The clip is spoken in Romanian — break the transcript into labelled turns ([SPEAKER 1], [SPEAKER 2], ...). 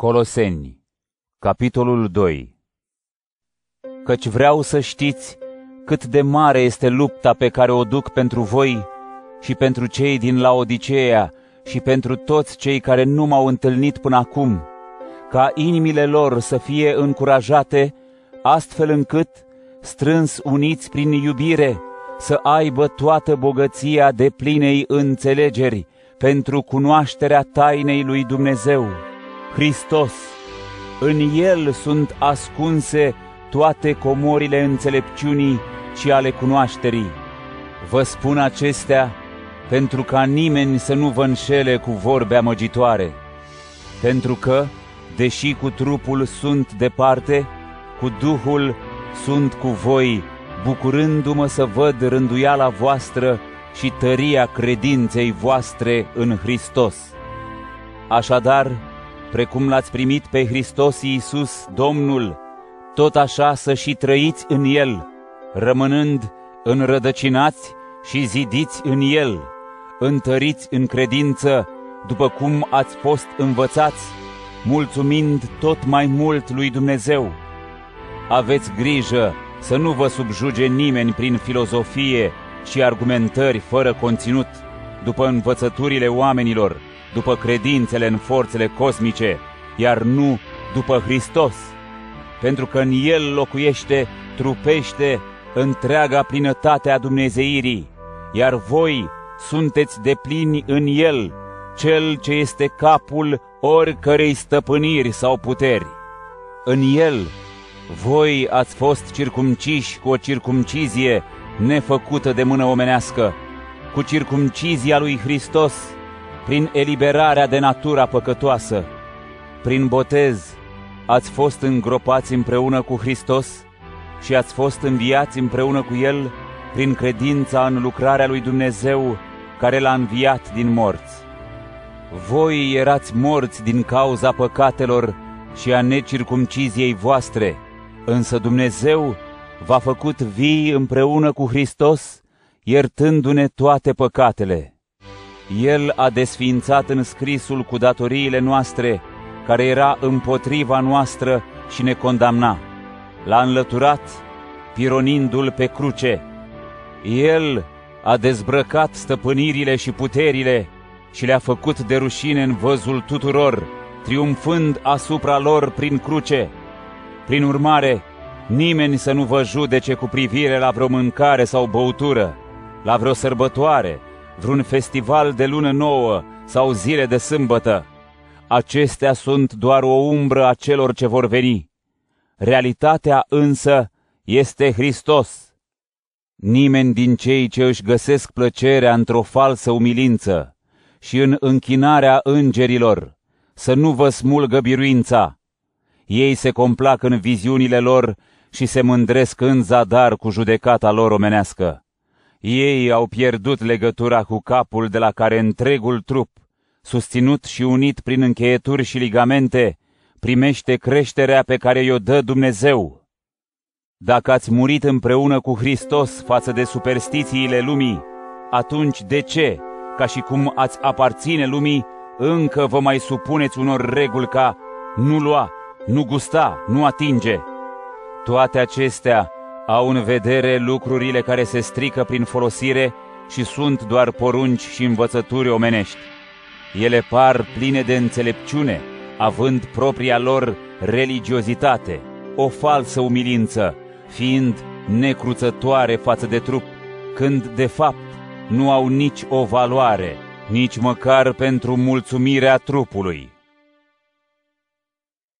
[SPEAKER 1] Coloseni, capitolul 2 Căci vreau să știți cât de mare este lupta pe care o duc pentru voi și pentru cei din Laodiceea și pentru toți cei care nu m-au întâlnit până acum, ca inimile lor să fie încurajate, astfel încât, strâns uniți prin iubire, să aibă toată bogăția de plinei înțelegeri pentru cunoașterea tainei lui Dumnezeu Hristos. În El sunt ascunse toate comorile înțelepciunii și ale cunoașterii. Vă spun acestea pentru ca nimeni să nu vă înșele cu vorbe amăgitoare, pentru că, deși cu trupul sunt departe, cu Duhul sunt cu voi, bucurându-mă să văd rânduiala voastră și tăria credinței voastre în Hristos. Așadar, precum l-ați primit pe Hristos Iisus, Domnul, tot așa să și trăiți în El, rămânând înrădăcinați și zidiți în El, întăriți în credință, după cum ați fost învățați, mulțumind tot mai mult lui Dumnezeu. Aveți grijă să nu vă subjuge nimeni prin filozofie și argumentări fără conținut, după învățăturile oamenilor, după credințele în forțele cosmice, iar nu după Hristos, pentru că în El locuiește, trupește întreaga plinătate a Dumnezeirii, iar voi sunteți de plini în El, Cel ce este capul oricărei stăpâniri sau puteri. În El, voi ați fost circumciși cu o circumcizie nefăcută de mână omenească, cu circumcizia lui Hristos, prin eliberarea de natura păcătoasă. Prin botez ați fost îngropați împreună cu Hristos și ați fost înviați împreună cu El prin credința în lucrarea lui Dumnezeu care l-a înviat din morți. Voi erați morți din cauza păcatelor și a necircumciziei voastre, însă Dumnezeu v-a făcut vii împreună cu Hristos, iertându-ne toate păcatele. El a desfințat în scrisul cu datoriile noastre, care era împotriva noastră și ne condamna. L-a înlăturat, pironindu-l pe cruce. El a dezbrăcat stăpânirile și puterile și le-a făcut de rușine în văzul tuturor, triumfând asupra lor prin cruce. Prin urmare, nimeni să nu vă judece cu privire la vreo mâncare sau băutură, la vreo sărbătoare, vreun festival de lună nouă sau zile de sâmbătă. Acestea sunt doar o umbră a celor ce vor veni. Realitatea însă este Hristos. Nimeni din cei ce își găsesc plăcerea într-o falsă umilință și în închinarea îngerilor să nu vă smulgă biruința. Ei se complac în viziunile lor și se mândresc în zadar cu judecata lor omenească. Ei au pierdut legătura cu capul de la care întregul trup, susținut și unit prin încheieturi și ligamente, primește creșterea pe care i-o dă Dumnezeu. Dacă ați murit împreună cu Hristos față de superstițiile lumii, atunci de ce, ca și cum ați aparține lumii, încă vă mai supuneți unor reguli ca nu lua, nu gusta, nu atinge? Toate acestea au în vedere lucrurile care se strică prin folosire și sunt doar porunci și învățături omenești. Ele par pline de înțelepciune, având propria lor religiozitate, o falsă umilință, fiind necruțătoare față de trup, când de fapt nu au nici o valoare, nici măcar pentru mulțumirea trupului.